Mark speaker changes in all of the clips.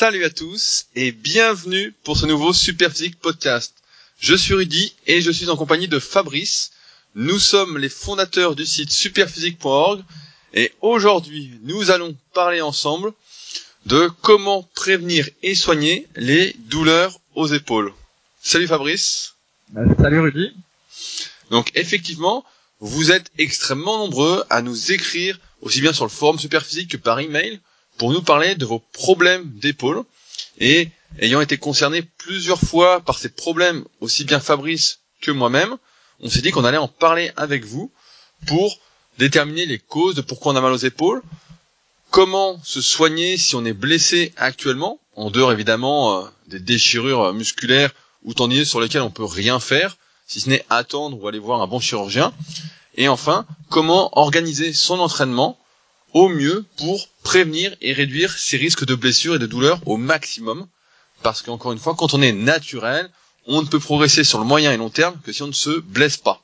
Speaker 1: Salut à tous et bienvenue pour ce nouveau Superphysique podcast. Je suis Rudy et je suis en compagnie de Fabrice. Nous sommes les fondateurs du site superphysique.org et aujourd'hui nous allons parler ensemble de comment prévenir et soigner les douleurs aux épaules. Salut Fabrice.
Speaker 2: Euh, salut Rudy.
Speaker 1: Donc effectivement, vous êtes extrêmement nombreux à nous écrire aussi bien sur le forum Superphysique que par email pour nous parler de vos problèmes d'épaule. Et ayant été concerné plusieurs fois par ces problèmes, aussi bien Fabrice que moi-même, on s'est dit qu'on allait en parler avec vous pour déterminer les causes de pourquoi on a mal aux épaules, comment se soigner si on est blessé actuellement, en dehors évidemment euh, des déchirures musculaires ou tendineuses sur lesquelles on peut rien faire, si ce n'est attendre ou aller voir un bon chirurgien. Et enfin, comment organiser son entraînement au mieux pour prévenir et réduire ces risques de blessures et de douleurs au maximum. Parce qu'encore une fois, quand on est naturel, on ne peut progresser sur le moyen et long terme que si on ne se blesse pas.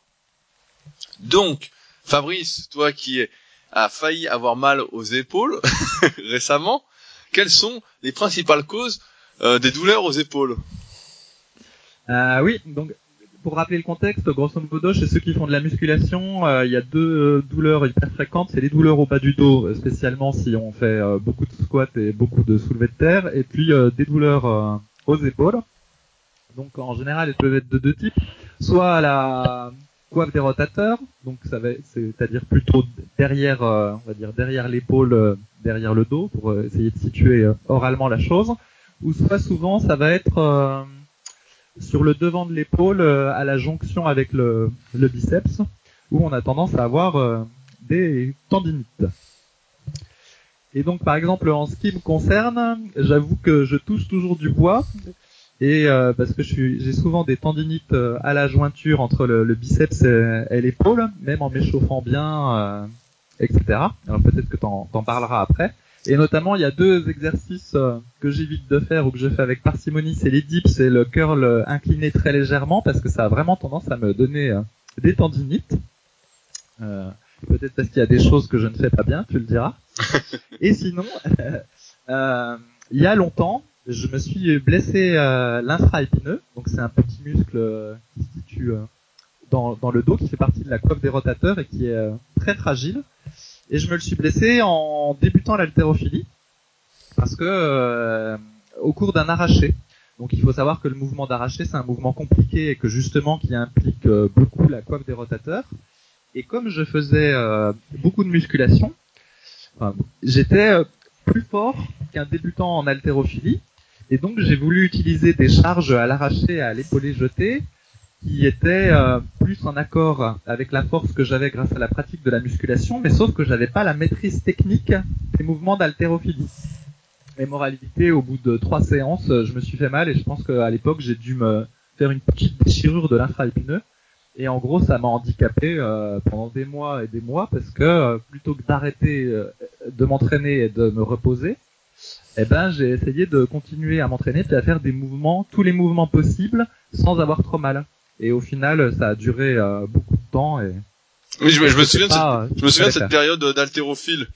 Speaker 1: Donc, Fabrice, toi qui as failli avoir mal aux épaules récemment, quelles sont les principales causes euh, des douleurs aux épaules?
Speaker 2: Euh, Oui, donc pour rappeler le contexte, grosso modo, chez ceux qui font de la musculation, euh, il y a deux euh, douleurs hyper fréquentes. C'est les douleurs au bas du dos, euh, spécialement si on fait beaucoup de squats et beaucoup de soulevés de terre, et puis des douleurs aux épaules. Donc en général, elles peuvent être de deux types. Soit la coiffe des rotateurs, donc ça va, c'est-à-dire plutôt derrière, on va dire derrière l'épaule, derrière le dos, pour essayer de situer oralement la chose. Ou soit souvent, ça va être sur le devant de l'épaule euh, à la jonction avec le, biceps où on a tendance à avoir euh, des tendinites. Et donc par exemple en ce qui me concerne, j'avoue que je touche toujours du bois et euh, parce que j'ai souvent des tendinites à la jointure entre le, biceps et, l'épaule, même en m'échauffant bien, etc. Peut-être que t'en en parleras après. Et notamment, il y a deux exercices euh, que j'évite de faire ou que je fais avec parcimonie, c'est les dips et le curl euh, incliné très légèrement parce que ça a vraiment tendance à me donner euh, des tendinites. Peut-être parce qu'il y a des choses que je ne fais pas bien, tu le diras. et sinon, il y a longtemps, je me suis blessé l'infraépineux, donc c'est un petit muscle qui se situe dans, dans, le dos, qui fait partie de la coiffe des rotateurs et qui est très fragile et je me le suis blessé en débutant l'haltérophilie parce que euh, au cours d'un arraché. Donc il faut savoir que le mouvement d'arraché c'est un mouvement compliqué et que justement qui implique euh, beaucoup la coiffe des rotateurs. Et comme je faisais euh, beaucoup de musculation, j'étais plus fort qu'un débutant en haltérophilie. Et donc j'ai voulu utiliser des charges à l'arraché, à l'épaulé jeté, qui était euh, plus en accord avec la force que j'avais grâce à la pratique de la musculation, mais sauf que j'avais pas la maîtrise technique des mouvements d'haltérophilie. Et moralité, au bout de trois séances, je me suis fait mal et je pense qu'à l'époque, j'ai dû me faire une petite déchirure de l'infraépineux. Et en gros, ça m'a handicapé euh, pendant des mois et des mois parce que euh, plutôt que d'arrêter de m'entraîner et de me reposer, eh ben j'ai essayé de continuer à m'entraîner et à faire des mouvements, tous les mouvements possibles, sans avoir trop mal. Et au final, ça a duré euh, beaucoup de temps. Et
Speaker 1: oui, je, me, je me souviens, de cette, je me souviens de cette période d'haltérophile.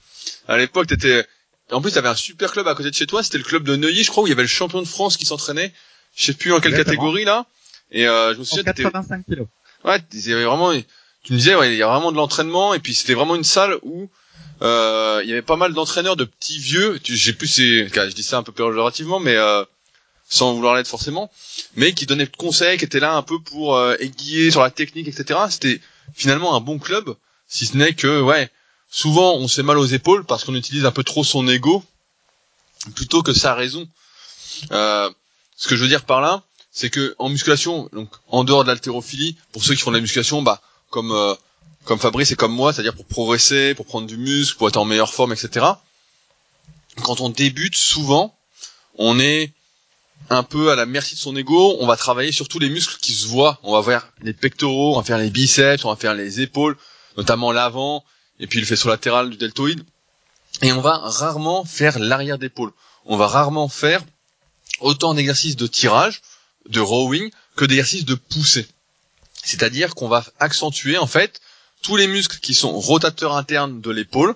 Speaker 1: À l'époque, t'étais, en plus, t'avais un super club à côté de chez toi. C'était le club de Neuilly, je crois, où il y avait le champion de France qui s'entraînait. Je sais plus en quelle catégorie là. Et euh, je me souviens.
Speaker 2: En 85 kilos.
Speaker 1: Ouais, il y avait vraiment. Tu me disais, ouais, il y a vraiment de l'entraînement. Et puis c'était vraiment une salle où euh, il y avait pas mal d'entraîneurs de petits vieux. Je sais plus, c'est, je dis ça un peu péjorativement, mais euh, sans vouloir l'être forcément, mais qui donnait de conseils, qui était là un peu pour euh, aiguiller sur la technique, etc. C'était finalement un bon club, si ce n'est que, ouais, souvent on s'est mal aux épaules parce qu'on utilise un peu trop son ego plutôt que sa raison. Euh, ce que je veux dire par là, c'est que en musculation, donc en dehors de l'haltérophilie, pour ceux qui font de la musculation, bah comme euh, comme Fabrice et comme moi, c'est-à-dire pour progresser, pour prendre du muscle, pour être en meilleure forme, etc. Quand on débute, souvent, on est un peu à la merci de son ego, on va travailler sur tous les muscles qui se voient. On va faire les pectoraux, on va faire les biceps, on va faire les épaules, notamment l'avant, et puis le faisceau latéral du deltoïde. Et on va rarement faire l'arrière d'épaule. On va rarement faire autant d'exercices de tirage, de rowing, que d'exercices de poussée. C'est-à-dire qu'on va accentuer, en fait, tous les muscles qui sont rotateurs internes de l'épaule,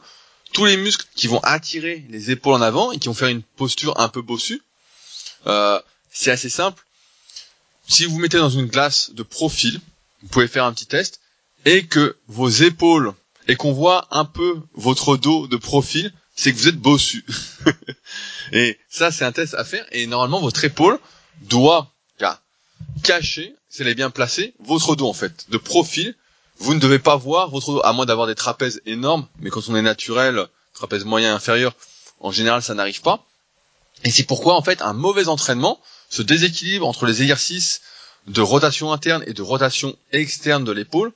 Speaker 1: tous les muscles qui vont attirer les épaules en avant et qui vont faire une posture un peu bossue, Euh, c'est assez simple. Si vous vous mettez dans une glace de profil, vous pouvez faire un petit test, et que vos épaules, et qu'on voit un peu votre dos de profil, c'est que vous êtes bossu. et ça, c'est un test à faire, et normalement, votre épaule doit cacher, si elle est bien placée, votre dos en fait, de profil. Vous ne devez pas voir votre dos, à moins d'avoir des trapèzes énormes, mais quand on est naturel, trapèze moyen inférieur, en général, ça n'arrive pas. Et c'est pourquoi, en fait, un mauvais entraînement, ce déséquilibre entre les exercices de rotation interne et de rotation externe de l'épaule,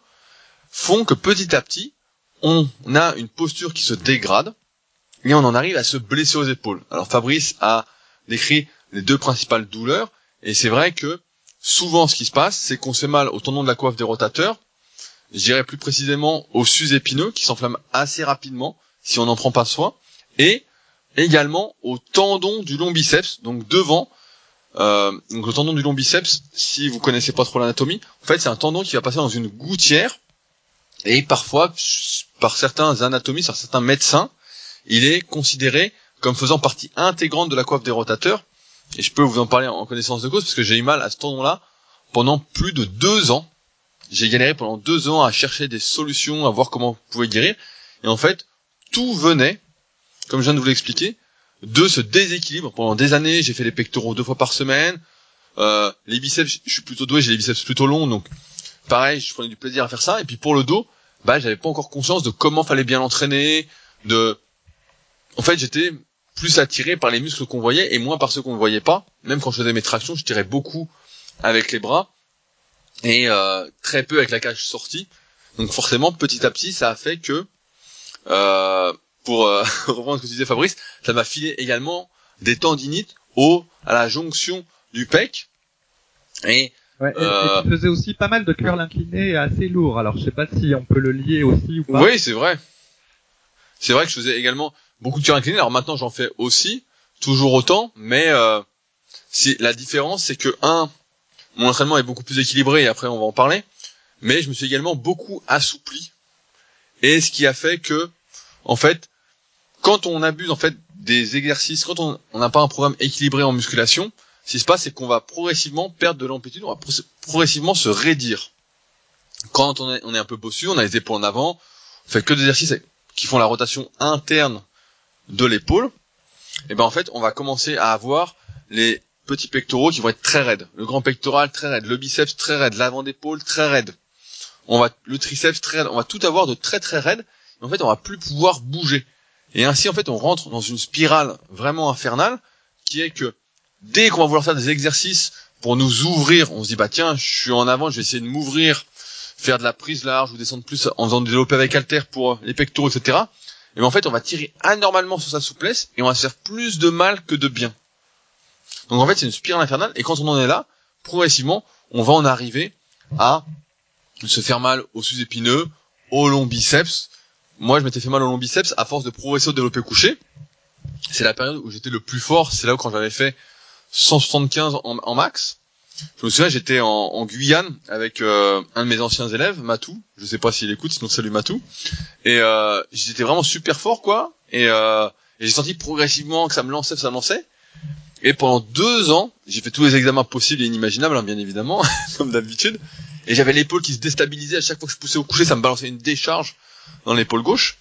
Speaker 1: font que petit à petit, on a une posture qui se dégrade et on en arrive à se blesser aux épaules. Alors Fabrice a décrit les deux principales douleurs et c'est vrai que souvent ce qui se passe, c'est qu'on se fait mal au tendon de la coiffe des rotateurs, je dirais plus précisément au sus épineux qui s'enflamme assez rapidement si on n'en prend pas soin, et également au tendon du long biceps, donc devant. Euh, donc le tendon du long biceps, si vous connaissez pas trop l'anatomie, en fait c'est un tendon qui va passer dans une gouttière, et parfois, par certains anatomistes, par certains médecins, il est considéré comme faisant partie intégrante de la coiffe des rotateurs, et je peux vous en parler en connaissance de cause, parce que j'ai eu mal à ce tendon-là pendant plus de deux ans. J'ai galéré pendant deux ans à chercher des solutions, à voir comment vous pouvez guérir. Et en fait, tout venait, comme je viens de vous l'expliquer, de ce déséquilibre. Pendant des années, j'ai fait les pectoraux deux fois par semaine. Euh, les biceps, je suis plutôt doué, j'ai les biceps plutôt longs, donc pareil, je prenais du plaisir à faire ça. Et puis pour le dos, bah j'avais pas encore conscience de comment fallait bien l'entraîner, de, en fait, j'étais plus attiré par les muscles qu'on voyait et moins par ceux qu'on ne voyait pas. Même quand je faisais mes tractions, je tirais beaucoup avec les bras et euh, très peu avec la cage sortie. Donc forcément, petit à petit, ça a fait que, euh, pour euh, reprendre ce que tu disais Fabrice, ça m'a filé également des tendinites au à la jonction du pec.
Speaker 2: Et, ouais, et, et tu faisais aussi pas mal de curl incliné assez lourd. Alors je sais pas si on peut le lier aussi ou pas.
Speaker 1: Oui, c'est vrai. C'est vrai que je faisais également beaucoup de curl incliné. Alors maintenant, j'en fais aussi, toujours autant, mais euh, si la différence, c'est que un, mon entraînement est beaucoup plus équilibré et après on va en parler, mais je me suis également beaucoup assoupli et ce qui a fait que, en fait, quand on abuse en fait des exercices, quand on n'a pas un programme équilibré en musculation, ce qui se passe, c'est qu'on va progressivement perdre de l'amplitude, on va progressivement se raidir. Quand on est, un peu bossu, on a les épaules en avant, on fait que des exercices qui font la rotation interne de l'épaule, et ben en fait, on va commencer à avoir les petits pectoraux qui vont être très raides. Le grand pectoral très raide, le biceps très raide, l'avant d'épaule très raide. On va le triceps très raide, on va tout avoir de très très raide. Et en fait, on va plus pouvoir bouger. Et ainsi, en fait, on rentre dans une spirale vraiment infernale qui est que dès qu'on va vouloir faire des exercices pour nous ouvrir, on se dit bah tiens, je suis en avant, je vais essayer de m'ouvrir, faire de la prise large ou descendre plus en faisant du développé avec halter pour les pectoraux, etc. Et ben, en fait, on va tirer anormalement sur sa souplesse et on va se faire plus de mal que de bien. Donc en fait, c'est une spirale infernale et quand on en est là, progressivement, on va en arriver à se faire mal au sous-épineux, au long biceps. Moi, je m'étais fait mal au long biceps à force de progresser au développé couché. C'est la période où j'étais le plus fort. C'est là où quand j'avais fait 175 en, max. Je me souviens, j'étais en, Guyane avec euh, un de mes anciens élèves, Matou. Je sais pas s'il écoute, sinon salut Matou. Et euh, j'étais vraiment super fort, quoi. Et, euh, j'ai senti progressivement que ça me lançait, ça me lançait. Et pendant deux ans, j'ai fait tous les examens possibles et inimaginables, hein, bien évidemment, comme d'habitude. Et j'avais l'épaule qui se déstabilisait à chaque fois que je poussais au coucher, ça me balançait une décharge dans l'épaule gauche.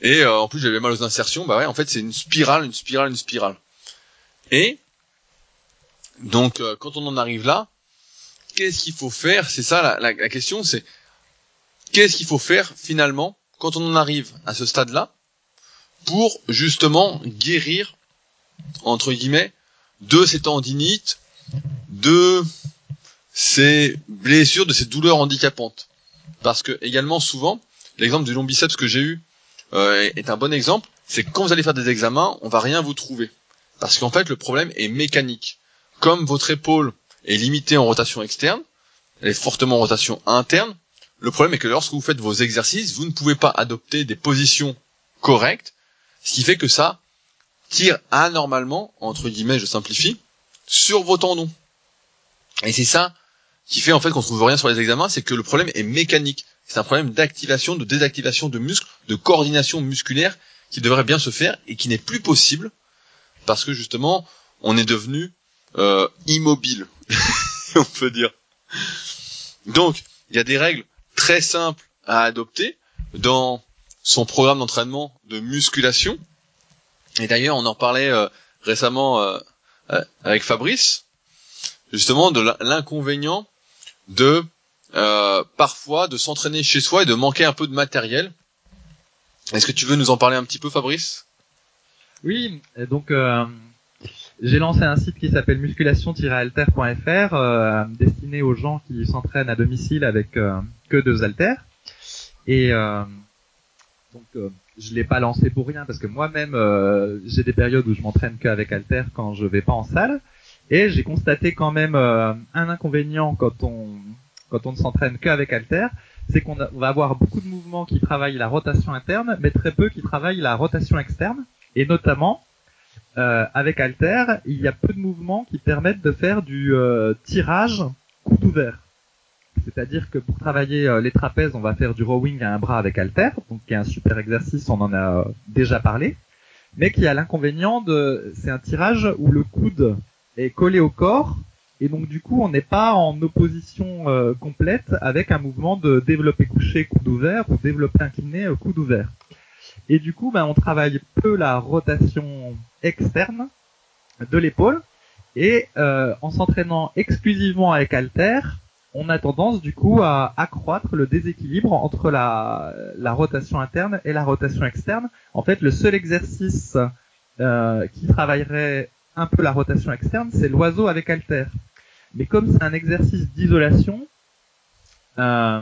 Speaker 1: Et euh, en plus, j'avais mal aux insertions. Bah ouais, en fait, c'est une spirale, une spirale, une spirale. Et donc, euh, quand on en arrive là, qu'est-ce qu'il faut faire? C'est ça la, la, la question, c'est qu'est-ce qu'il faut faire finalement quand on en arrive à ce stade-là pour justement guérir entre guillemets de ces tendinites, de ces blessures, de ces douleurs handicapantes? Parce que également souvent, l'exemple du long biceps que j'ai eu euh, est un bon exemple, c'est que quand vous allez faire des examens, on va rien vous trouver. Parce qu'en fait, le problème est mécanique. Comme votre épaule est limitée en rotation externe, elle est fortement en rotation interne, le problème est que lorsque vous faites vos exercices, vous ne pouvez pas adopter des positions correctes, ce qui fait que ça tire anormalement, entre guillemets, je simplifie, sur vos tendons. Et c'est ça qui fait en fait qu'on trouve rien sur les examens, c'est que le problème est mécanique. C'est un problème d'activation, de désactivation de muscles, de coordination musculaire qui devrait bien se faire et qui n'est plus possible parce que justement on est devenu euh, immobile, on peut dire. Donc, il y a des règles très simples à adopter dans son programme d'entraînement de musculation. Et d'ailleurs, on en parlait euh, récemment euh, avec Fabrice, justement de l'inconvénient de parfois de s'entraîner chez soi et de manquer un peu de matériel. Est-ce que tu veux nous en parler un petit peu, Fabrice?
Speaker 2: Oui, donc j'ai lancé un site qui s'appelle musculation-alter.fr euh, destiné aux gens qui s'entraînent à domicile avec euh, que deux haltères. Et euh, donc euh, je l'ai pas lancé pour rien parce que moi-même j'ai des périodes où je m'entraîne qu'avec haltères quand je vais pas en salle. Et j'ai constaté quand même un inconvénient quand on quand on ne s'entraîne qu'avec haltères, c'est qu'on va avoir beaucoup de mouvements qui travaillent la rotation interne, mais très peu qui travaillent la rotation externe. Et notamment, euh, avec Alter, il y a peu de mouvements qui permettent de faire du euh, tirage coude ouvert. C'est-à-dire que pour travailler euh, les trapèzes, on va faire du rowing à un bras avec Alter, donc qui est un super exercice, on en a déjà parlé, mais qui a l'inconvénient de, c'est un tirage où le coude est collé au corps, et donc du coup on n'est pas en opposition complète avec un mouvement de développé couché coude ouvert ou développé incliné coude ouvert. Et du coup, ben, on travaille peu la rotation externe de l'épaule. Et euh, en s'entraînant exclusivement avec halter, on a tendance du coup à accroître le déséquilibre entre la, rotation interne et la rotation externe. En fait, le seul exercice euh, qui travaillerait un peu la rotation externe, c'est l'oiseau avec halter. Mais comme c'est un exercice d'isolation, euh,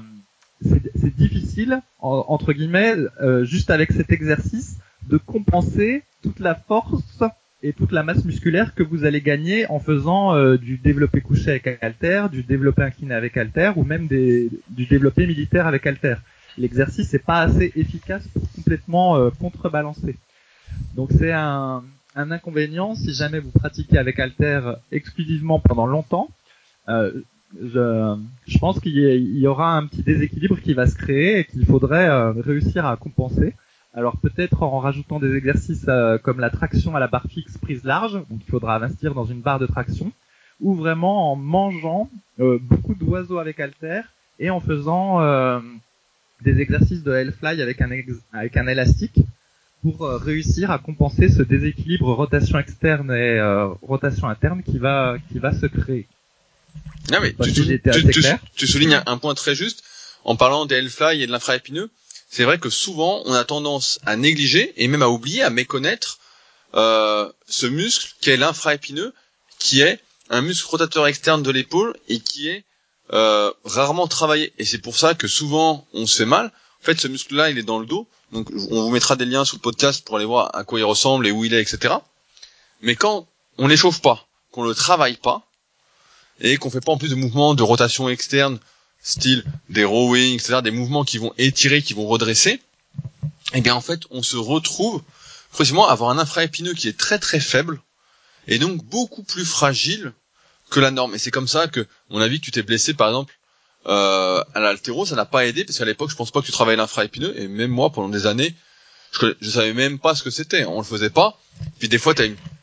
Speaker 2: c'est difficile, entre guillemets, euh, juste avec cet exercice, de compenser toute la force et toute la masse musculaire que vous allez gagner en faisant euh, du développé couché avec halter, du développé incliné avec halter, ou même du développé militaire avec halter. L'exercice n'est pas assez efficace pour complètement contrebalancer. Donc c'est un, un, inconvénient si jamais vous pratiquez avec halter exclusivement pendant longtemps. Euh, je, je pense qu'il y, aura un petit déséquilibre qui va se créer et qu'il faudrait euh, réussir à compenser. Alors peut-être en rajoutant des exercices euh, comme la traction à la barre fixe prise large, donc il faudra investir dans une barre de traction, ou vraiment en mangeant beaucoup d'oiseaux avec halter et en faisant des exercices de Hellfly avec un, avec un élastique pour réussir à compenser ce déséquilibre rotation externe et rotation interne qui va qui va se créer.
Speaker 1: Non mais tu, soulignes un point très juste en parlant des Hellfly et de l'infraépineux. C'est vrai que souvent on a tendance à négliger et même à oublier, à méconnaître euh, ce muscle qui est l'infraépineux, qui est un muscle rotateur externe de l'épaule et qui est euh, rarement travaillé. Et c'est pour ça que souvent on se fait mal. En fait, ce muscle-là, il est dans le dos. Donc, on vous mettra des liens sous le podcast pour aller voir à quoi il ressemble et où il est, etc. Mais quand on l'échauffe pas, qu'on le travaille pas, et qu'on fait pas en plus de mouvements de rotation externe, style des rowing, etc., des mouvements qui vont étirer, qui vont redresser, eh bien en fait on se retrouve précisément à avoir un infraépineux qui est très très faible et donc beaucoup plus fragile que la norme. Et c'est comme ça que mon avis que tu t'es blessé par exemple euh, à l'altéro, ça n'a pas aidé parce qu'à l'époque je pense pas que tu travaillais l'infraépineux et même moi pendant des années je, je savais même pas ce que c'était, on le faisait pas. Puis des fois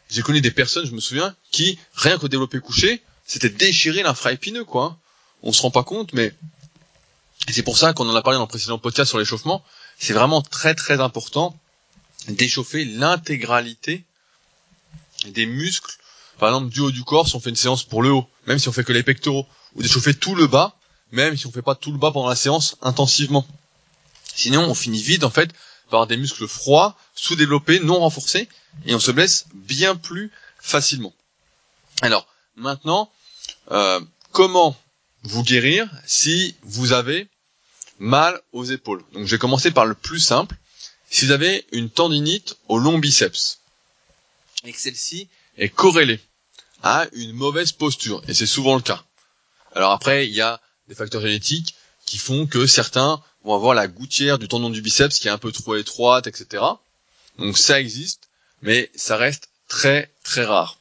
Speaker 1: j'ai connu des personnes, je me souviens, qui rien qu'au développé couché c'était déchirer l'infraépineux, quoi. On se rend pas compte, mais c'est pour ça qu'on en a parlé dans le précédent podcast sur l'échauffement. C'est vraiment très très important d'échauffer l'intégralité des muscles. Par exemple, du haut du corps, si on fait une séance pour le haut, même si on fait que les pectoraux, ou d'échauffer tout le bas, même si on fait pas tout le bas pendant la séance intensivement. Sinon, on finit vite en fait par des muscles froids, sous-développés, non renforcés, et on se blesse bien plus facilement. Alors, maintenant, euh, comment vous guérir si vous avez mal aux épaules? Donc je vais commencer par le plus simple. Si vous avez une tendinite au long biceps et que celle-ci est corrélée à une mauvaise posture, et c'est souvent le cas. Alors après, il y a des facteurs génétiques qui font que certains vont avoir la gouttière du tendon du biceps qui est un peu trop étroite, etc. Donc ça existe, mais ça reste très très rare.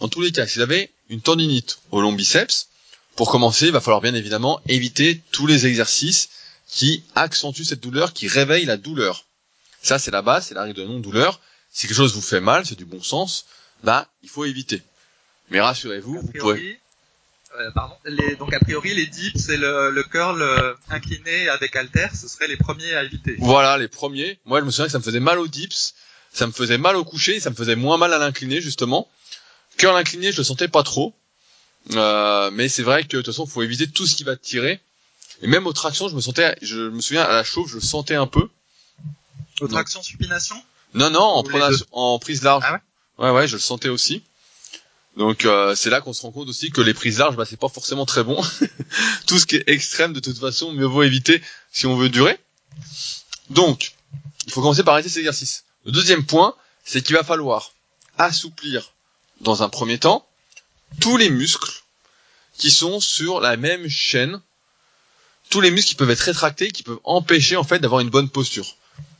Speaker 1: En tous les cas, si vous avez une tendinite au long biceps, pour commencer, il va falloir bien évidemment éviter tous les exercices qui accentuent cette douleur, qui réveillent la douleur. Ça, c'est la base, c'est la règle de non-douleur. Si quelque chose vous fait mal, c'est du bon sens, bah, il faut éviter. Mais rassurez-vous, vous pourrez.
Speaker 2: euh, pardon, les, donc a priori les dips et le, le curl euh, incliné avec halter, ce seraient les premiers à éviter.
Speaker 1: Voilà, les premiers. Moi, je me souviens que ça me faisait mal aux dips, ça me faisait mal au coucher, ça me faisait moins mal à l'incliné, justement. Curl incliné, je le sentais pas trop. Euh, mais c'est vrai que, de toute façon, faut éviter tout ce qui va te tirer. Et même aux tractions, je me sentais, je me souviens, à la chauffe, je le sentais un peu.
Speaker 2: Aux tractions supination?
Speaker 1: Non, non, en, pronation- prise large.
Speaker 2: Ah ouais?
Speaker 1: Ouais, ouais, je le sentais aussi. Donc euh, c'est là qu'on se rend compte aussi que les prises larges, bah, c'est pas forcément très bon. Tout ce qui est extrême, de toute façon, mieux vaut éviter si on veut durer. Donc, il faut commencer par arrêter ces exercices. Le deuxième point, c'est qu'il va falloir assouplir, dans un premier temps, tous les muscles qui sont sur la même chaîne, tous les muscles qui peuvent être rétractés, qui peuvent empêcher en fait d'avoir une bonne posture.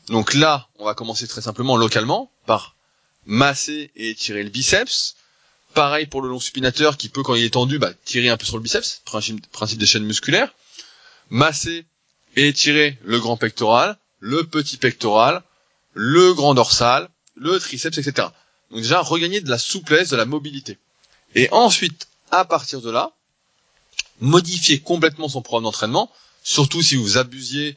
Speaker 1: Donc là, on va commencer très simplement localement par masser et étirer le biceps. Pareil pour le long supinateur qui peut, quand il est tendu, bah, tirer un peu sur le biceps, principe, principe des chaînes musculaires. Masser et étirer le grand pectoral, le petit pectoral, le grand dorsal, le triceps, etc. Donc déjà, regagner de la souplesse, de la mobilité. Et ensuite, à partir de là, modifier complètement son programme d'entraînement, surtout si vous abusiez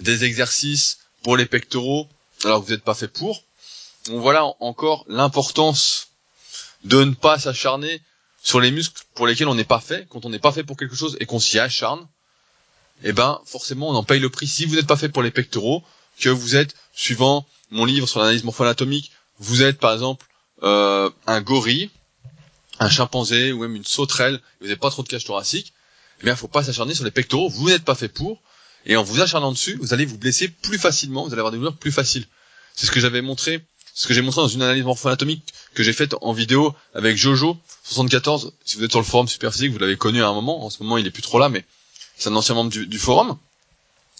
Speaker 1: des exercices pour les pectoraux, alors que vous n'êtes pas fait pour. Donc voilà en- encore l'importance de ne pas s'acharner sur les muscles pour lesquels on n'est pas fait. Quand on n'est pas fait pour quelque chose et qu'on s'y acharne, eh ben forcément on en paye le prix. Si vous n'êtes pas fait pour les pectoraux, que vous êtes, suivant mon livre sur l'analyse morpho-anatomique, vous êtes par exemple euh, un gorille, un chimpanzé ou même une sauterelle, vous n'avez pas trop de cage thoracique, eh bien faut pas s'acharner sur les pectoraux, vous n'êtes pas fait pour, et en vous acharnant dessus, vous allez vous blesser plus facilement, vous allez avoir des douleurs plus faciles. C'est ce que j'avais montré, ce que j'ai montré dans une analyse morpho-anatomique que j'ai faite en vidéo avec Jojo 74. Si vous êtes sur le forum Superphysique, vous l'avez connu à un moment. En ce moment, il est plus trop là, mais c'est un ancien membre du, forum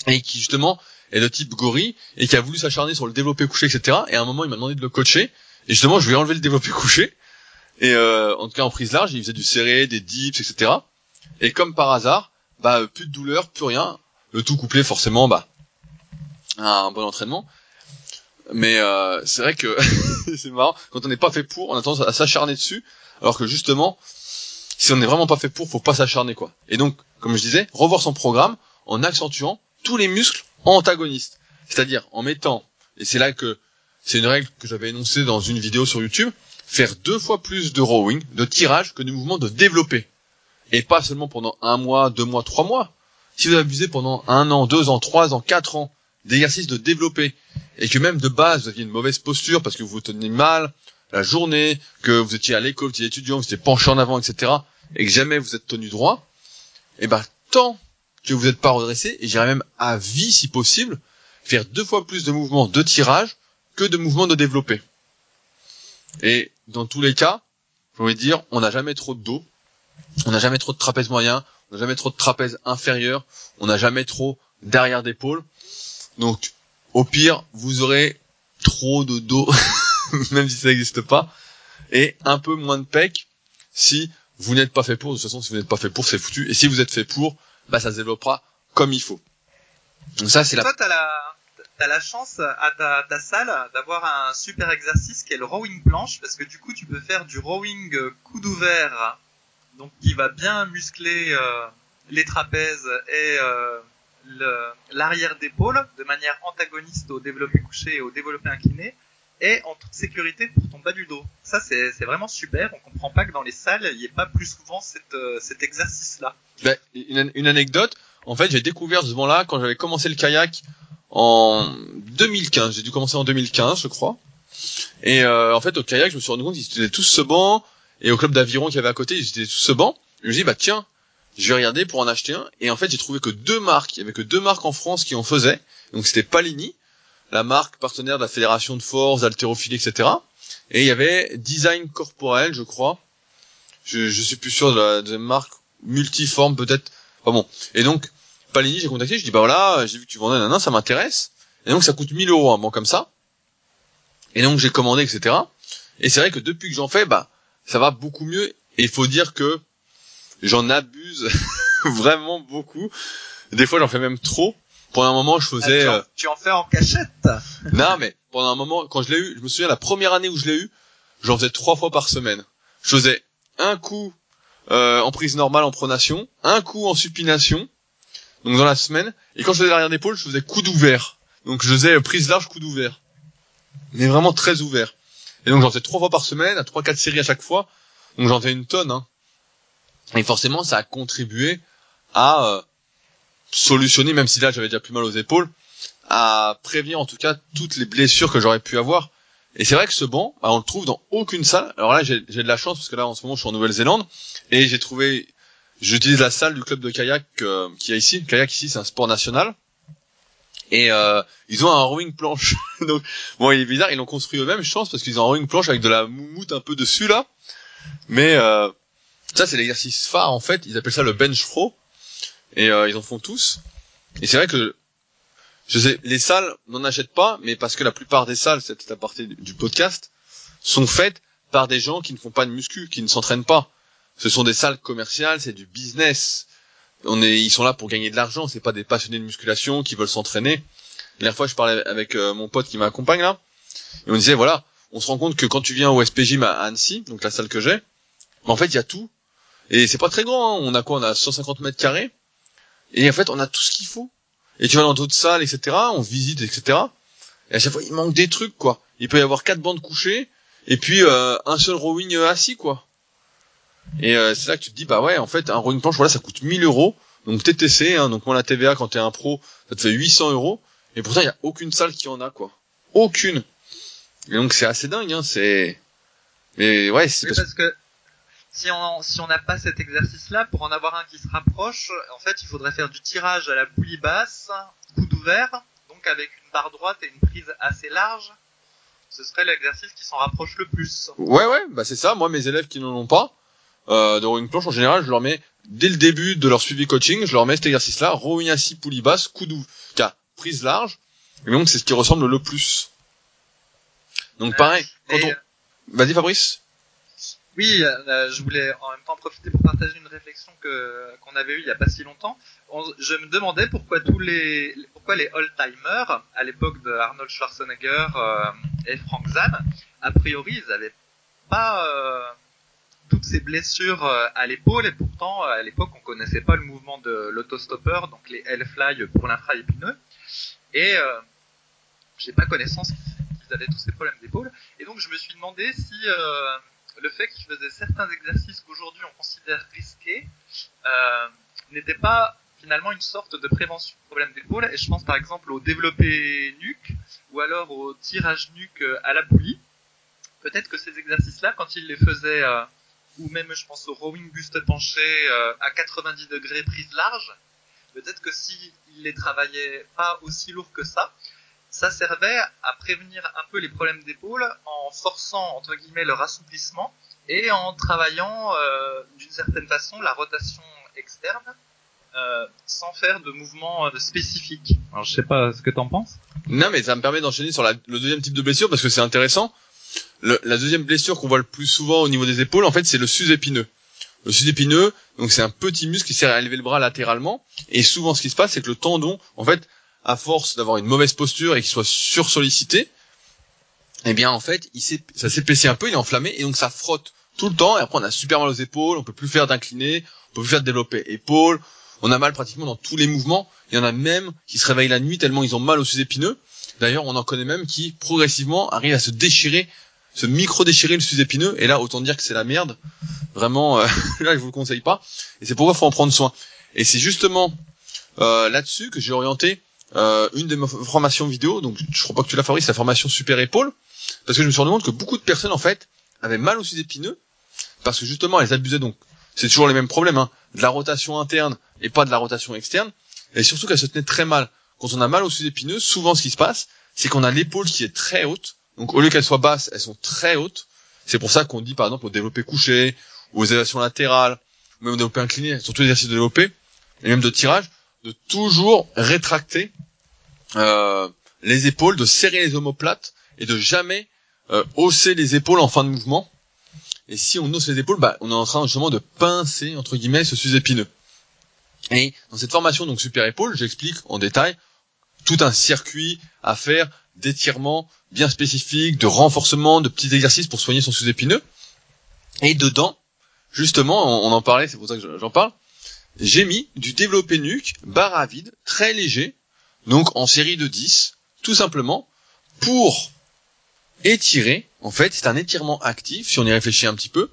Speaker 1: et qui justement est de type gorille et qui a voulu s'acharner sur le développé couché, etc. Et à un moment, il m'a demandé de le coacher et justement, je ai enlevé le développé couché et euh, en tout cas en prise large, il faisait du serré, des dips, etc. Et comme par hasard, bah plus de douleur, plus rien. Le tout couplé forcément, bah à un bon entraînement. Mais euh, c'est vrai que c'est marrant. Quand on n'est pas fait pour, on a tendance à s'acharner dessus, alors que justement, si on n'est vraiment pas fait pour, faut pas s'acharner quoi. Et donc, comme je disais, revoir son programme en accentuant tous les muscles antagonistes, c'est-à-dire en mettant, et c'est là que c'est une règle que j'avais énoncée dans une vidéo sur YouTube, faire deux fois plus de rowing, de tirage, que de mouvements de développé. Et pas seulement pendant un mois, deux mois, trois mois. Si vous abusez pendant un an, deux ans, trois ans, quatre ans d'exercices de développé, et que même de base vous aviez une mauvaise posture parce que vous vous tenez mal la journée, que vous étiez à l'école, vous étiez étudiant, vous étiez penché en avant, etc., et que jamais vous êtes tenu droit, et ben tant que vous n'êtes pas redressé, et j'irais même à vie si possible, faire deux fois plus de mouvements de tirage que de mouvements de développé. Et dans tous les cas, je envie dire, on n'a jamais trop de dos, on n'a jamais trop de trapèze moyen, on n'a jamais trop de trapèze inférieur, on n'a jamais trop d'arrière d'épaule. Donc, au pire, vous aurez trop de dos, même si ça n'existe pas, et un peu moins de pec si vous n'êtes pas fait pour. De toute façon, si vous n'êtes pas fait pour, c'est foutu. Et si vous êtes fait pour, bah ça se développera comme il faut. Donc ça, c'est la
Speaker 2: la, t'as la chance à ta, salle d'avoir un super exercice qui est le rowing planche, parce que du coup, tu peux faire du rowing euh, coude ouvert, donc qui va bien muscler euh, les trapèzes et euh, l'arrière d'épaule de manière antagoniste au développé couché et au développé incliné, et en toute sécurité pour ton bas du dos. Ça, c'est vraiment super. On comprend pas que dans les salles, il n'y ait pas plus souvent euh, cet exercice-là.
Speaker 1: Ben, une, une anecdote. En fait, j'ai découvert ce moment-là quand j'avais commencé le kayak en 2015. J'ai dû commencer en 2015, je crois. Et euh, en fait, au kayak, je me suis rendu compte qu'ils étaient tous ce banc. Et au club d'aviron qu'il y avait à côté, ils étaient tous ce banc. Je me suis dit, bah tiens, je vais regarder pour en acheter un. Et en fait, j'ai trouvé que deux marques. Il y avait que deux marques en France qui en faisaient. Donc c'était Palini, la marque partenaire de la fédération de force, d'haltérophilie, etc. Et il y avait Design Corporel, je crois. Je, je suis plus sûr de la marque multiforme peut-être. Enfin bon. Et donc, Palini, j'ai contacté, je dis, bah voilà, j'ai vu que tu vendais un ça m'intéresse. Et donc, ça coûte 1000 euros un banc comme ça. Et donc, j'ai commandé, etc. Et c'est vrai que depuis que j'en fais, bah, ça va beaucoup mieux. Et il faut dire que j'en abuse vraiment beaucoup. Des fois, j'en fais même trop. Pendant un moment, je faisais...
Speaker 2: Ah, tu, en, tu en fais en cachette?
Speaker 1: non, mais pendant un moment, quand je l'ai eu, je me souviens la première année où je l'ai eu, j'en faisais trois fois par semaine. Je faisais un coup euh, en prise normale en pronation, un coup en supination, donc dans la semaine. Et quand je faisais l'arrière d'épaule, je faisais coup d'ouvert. Donc je faisais prise large, coup d'ouvert. Mais vraiment très ouvert. Et donc j'en faisais trois fois par semaine, à trois quatre séries à chaque fois. Donc j'en faisais une tonne. Hein. Et forcément, ça a contribué à euh, solutionner, même si là j'avais déjà plus mal aux épaules, à prévenir en tout cas toutes les blessures que j'aurais pu avoir. Et c'est vrai que ce banc, bah, on le trouve dans aucune salle. Alors là, j'ai de la chance parce que là, en ce moment, je suis en Nouvelle-Zélande et j'ai trouvé, j'utilise la salle du club de kayak euh, qui a ici. Le kayak ici, c'est un sport national. Et euh, ils ont un rowing planche. Donc bon, il est bizarre, ils l'ont construit eux-mêmes, je pense, parce qu'ils ont un rowing planche avec de la moumoute un peu dessus là. Mais euh, ça, c'est l'exercice phare en fait. Ils appellent ça le bench pro. Et euh, ils en font tous. Et c'est vrai que je sais, les salles n'en achètent pas, mais parce que la plupart des salles, c'est partir du podcast, sont faites par des gens qui ne font pas de muscu, qui ne s'entraînent pas. Ce sont des salles commerciales, c'est du business. On est, ils sont là pour gagner de l'argent, c'est pas des passionnés de musculation qui veulent s'entraîner. La dernière fois, je parlais avec euh, mon pote qui m'accompagne là, et on disait voilà, on se rend compte que quand tu viens au SPJ à Annecy, donc la salle que j'ai, en fait, il y a tout. Et c'est pas très grand, hein. on a quoi? On a 150 mètres carrés. Et en fait, on a tout ce qu'il faut. Et tu vas dans d'autres salles, etc. On visite, etc. Et à chaque fois, il manque des trucs, quoi. Il peut y avoir quatre bandes couchées et puis euh, un seul rowing assis, quoi. Et euh, c'est là que tu te dis, bah ouais, en fait, un rowing planche, voilà, ça coûte 1000 euros. Donc TTC, hein, donc moi la TVA quand t'es un pro, ça te fait 800 euros. Et pourtant, il y a aucune salle qui en a, quoi. Aucune. Et donc c'est assez dingue, hein. C'est. Mais ouais, c'est
Speaker 2: parce que si on si on n'a pas cet exercice-là, pour en avoir un qui se rapproche, en fait, il faudrait faire du tirage à la poulie basse, coup d'ouvert, donc avec une barre droite et une prise assez large. Ce serait l'exercice qui s'en rapproche le plus.
Speaker 1: Ouais, ouais, bah c'est ça. Moi, mes élèves qui n'en ont pas, euh, de rowing planche en général, je leur mets dès le début de leur suivi coaching, je leur mets cet exercice-là, rowing assis, poulie basse, prise large. Et donc c'est ce qui ressemble le plus. Donc pareil. Quand on... Vas-y Fabrice.
Speaker 2: Oui, euh, je voulais en même temps profiter pour partager une réflexion que qu'on avait eue il y a pas si longtemps. je me demandais pourquoi tous les pourquoi les old-timers à l'époque de Arnold Schwarzenegger euh, et Frank Zahn, a priori, ils avaient pas euh, toutes ces blessures à l'épaule et pourtant à l'époque on connaissait pas le mouvement de l'autostoppeur, donc les L-fly pour l'infra-épineux et j'ai pas connaissance qu'ils avaient tous ces problèmes d'épaule et donc je me suis demandé si le fait qu'il faisait certains exercices qu'aujourd'hui on considère risqués euh, n'était pas finalement une sorte de prévention de problème d'épaule. Et je pense par exemple au développé nuque ou alors au tirage nuque à la poulie. Peut-être que ces exercices-là, quand il les faisait, euh, ou même je pense au rowing buste penché euh, à 90 degrés prise large, peut-être que s'il les travaillait pas aussi lourd que ça, ça servait à prévenir un peu les problèmes d'épaule en forçant entre guillemets leur assouplissement et en travaillant euh, d'une certaine façon la rotation externe euh, sans faire de mouvements euh, spécifiques.
Speaker 3: Alors je sais pas ce que t'en penses.
Speaker 1: Non mais ça me permet d'enchaîner sur le deuxième type de blessure parce que c'est intéressant. Le, la deuxième blessure qu'on voit le plus souvent au niveau des épaules en fait c'est le sus-épineux. Le sus-épineux donc c'est un petit muscle qui sert à élever le bras latéralement et souvent ce qui se passe c'est que le tendon en fait à force d'avoir une mauvaise posture et qu'il soit sursollicité, eh bien en fait, il ça s'épaissit un peu, il est enflammé et donc ça frotte tout le temps et après on a super mal aux épaules, on peut plus faire d'incliné, on peut plus faire de développer épaules, on a mal pratiquement dans tous les mouvements. Il y en a même qui se réveillent la nuit tellement ils ont mal aux sus-épineux. D'ailleurs, on en connaît même qui progressivement arrivent à se déchirer, se micro-déchirer le sus-épineux. Et là, autant dire que c'est la merde. Vraiment, euh, là, je vous le conseille pas. Et c'est pourquoi il faut en prendre soin. Et c'est justement euh, là-dessus que j'ai orienté euh, une de mes formations vidéo, donc je crois pas que tu l'as Fabrice, la formation super épaule, parce que je me suis rendu compte que beaucoup de personnes en fait avaient mal aux épineux, parce que justement elles abusaient donc, c'est toujours les mêmes problèmes, hein, de la rotation interne et pas de la rotation externe, et surtout qu'elles se tenaient très mal. Quand on a mal aux épineux, souvent ce qui se passe, c'est qu'on a l'épaule qui est très haute, donc au lieu qu'elle soit basse, elles sont très hautes. C'est pour ça qu'on dit par exemple au développé couché, aux élévations latérales, ou même au développé incliné, surtout les exercices de développé, et même de tirage, de toujours rétracter euh, les épaules, de serrer les omoplates et de jamais euh, hausser les épaules en fin de mouvement. Et si on hausse les épaules, bah, on est en train justement de pincer entre guillemets ce sus-épineux. Et dans cette formation donc super épaule, j'explique en détail tout un circuit à faire d'étirement bien spécifique, de renforcement, de petits exercices pour soigner son sous-épineux. Et dedans, justement, on, en parlait, c'est pour ça que j'en parle. J'ai mis du développé nuque, barre à vide, très léger, donc en série de 10, tout simplement, pour étirer, en fait, c'est un étirement actif, si on y réfléchit un petit peu.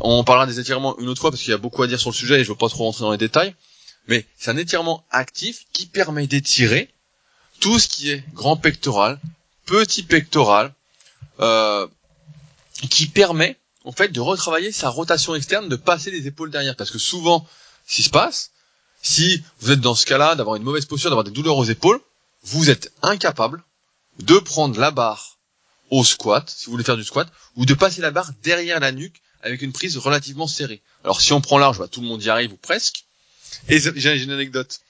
Speaker 1: On parlera des étirements une autre fois parce qu'il y a beaucoup à dire sur le sujet et je ne veux pas trop rentrer dans les détails. Mais c'est un étirement actif qui permet d'étirer tout ce qui est grand pectoral, petit pectoral, euh, qui permet en fait de retravailler sa rotation externe, de passer les épaules derrière. Parce que souvent, ce qui se passe, si vous êtes dans ce cas-là, d'avoir une mauvaise posture, d'avoir des douleurs aux épaules, vous êtes incapable de prendre la barre au squat, si vous voulez faire du squat, ou de passer la barre derrière la nuque avec une prise relativement serrée. Alors si on prend large, bah, tout le monde y arrive ou presque. Et j'ai une anecdote.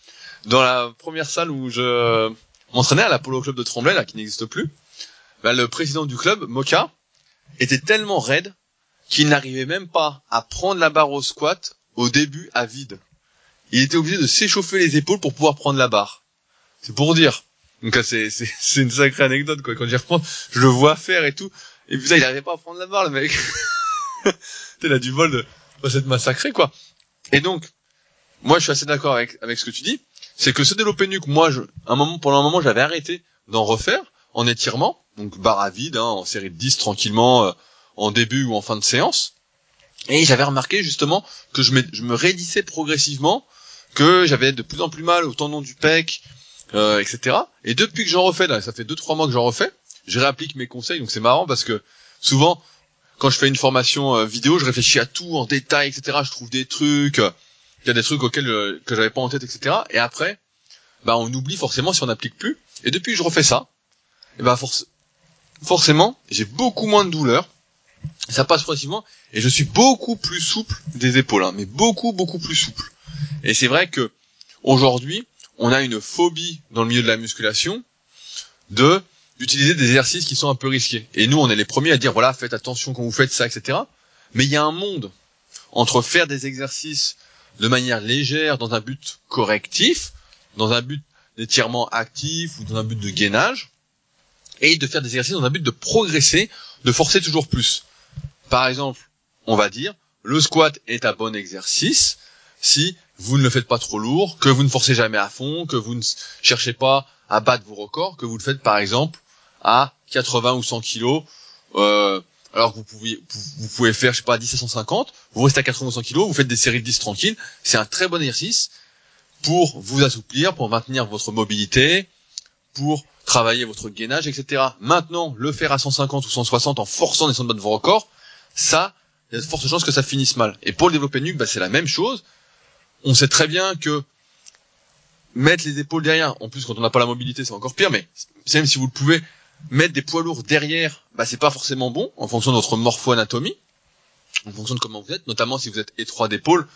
Speaker 1: Dans la première salle où je m'entraînais à l'Apollo Club de Tremblay, là, qui n'existe plus, bah, le président du club, Moka, était tellement raide qu'il n'arrivait même pas à prendre la barre au squat au début à vide. Il était obligé de s'échauffer les épaules pour pouvoir prendre la barre. C'est pour dire. Donc c'est c'est une sacrée anecdote quoi. Quand j'y reprends, je le vois faire et tout. Et ça, il n'arrivait pas à prendre la barre le mec. il a du vol de pas s'être massacré quoi. Et donc, moi je suis assez d'accord avec avec ce que tu dis. C'est que ce développé nuque, moi, je, un moment, pendant un moment, j'avais arrêté d'en refaire en étirement, donc barre à vide, hein, en série de 10 tranquillement, euh, en début ou en fin de séance. Et j'avais remarqué justement que je me, je me raidissais progressivement, que j'avais de plus en plus mal au tendon du pec, euh, etc. Et depuis que j'en refais, là, ça fait deux trois mois que j'en refais, je réapplique mes conseils, donc c'est marrant parce que souvent, quand je fais une formation euh, vidéo, je réfléchis à tout en détail, etc. Je trouve des trucs, il y a des trucs auxquels euh, que j'avais pas en tête, etc. Et après, bah on oublie forcément si on n'applique plus. Et depuis que je refais ça, et bah forcément, j'ai beaucoup moins de douleur. Ça passe progressivement et je suis beaucoup plus souple des épaules, hein, mais beaucoup beaucoup plus souple. Et c'est vrai que aujourd'hui, on a une phobie dans le milieu de la musculation de d'utiliser des exercices qui sont un peu risqués. Et nous, on est les premiers à dire voilà, faites attention quand vous faites ça, etc. Mais il y a un monde entre faire des exercices de manière légère dans un but correctif, dans un but d'étirement actif ou dans un but de gainage, et de faire des exercices dans un but de progresser, de forcer toujours plus. Par exemple, on va dire, le squat est un bon exercice si vous ne le faites pas trop lourd, que vous ne forcez jamais à fond, que vous ne cherchez pas à battre vos records, que vous le faites par exemple à 80 ou 100 kilos, euh, alors que vous pouvez, vous pouvez faire, je sais pas, 10 à 150, vous restez à 80 ou 100 kilos, vous faites des séries de 10 tranquilles, c'est un très bon exercice pour vous assouplir, pour maintenir votre mobilité, pour travailler votre gainage, etc. Maintenant, le faire à 150 ou 160 en forçant des de vos records, ça, il y a de fortes chances que ça finisse mal. Et pour le développer nuque, bah, c'est la même chose. On sait très bien que mettre les épaules derrière, en plus quand on n'a pas la mobilité, c'est encore pire, mais même si vous le pouvez, mettre des poids lourds derrière, bah c'est pas forcément bon en fonction de votre morpho-anatomie, en fonction de comment vous êtes, notamment si vous êtes étroit d'épaule,